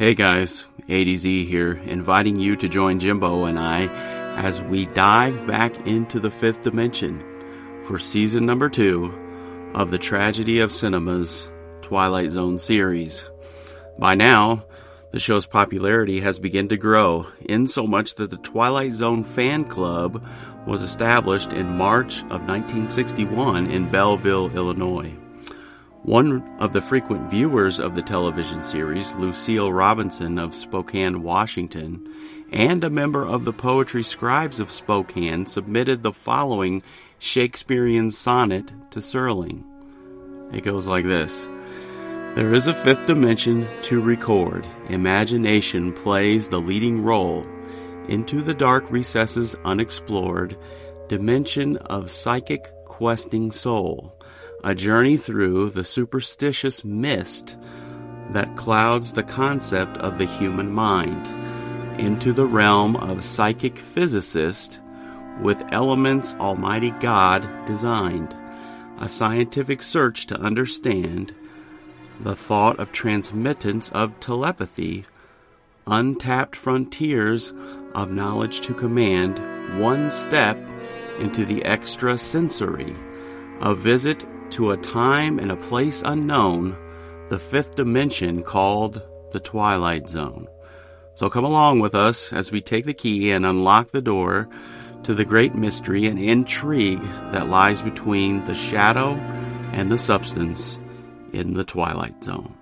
Hey guys, ADZ here, inviting you to join Jimbo and I as we dive back into the fifth dimension for season number two of the Tragedy of Cinema's Twilight Zone series. By now, the show's popularity has begun to grow, in so much that the Twilight Zone fan club was established in March of 1961 in Belleville, Illinois. One of the frequent viewers of the television series, Lucille Robinson of Spokane, Washington, and a member of the Poetry Scribes of Spokane submitted the following Shakespearean sonnet to Serling. It goes like this There is a fifth dimension to record. Imagination plays the leading role. Into the dark recesses unexplored, dimension of psychic questing soul a journey through the superstitious mist that clouds the concept of the human mind into the realm of psychic physicist with elements Almighty God designed, a scientific search to understand the thought of transmittance of telepathy, untapped frontiers of knowledge to command, one step into the extrasensory, a visit to a time and a place unknown, the fifth dimension called the Twilight Zone. So come along with us as we take the key and unlock the door to the great mystery and intrigue that lies between the shadow and the substance in the Twilight Zone.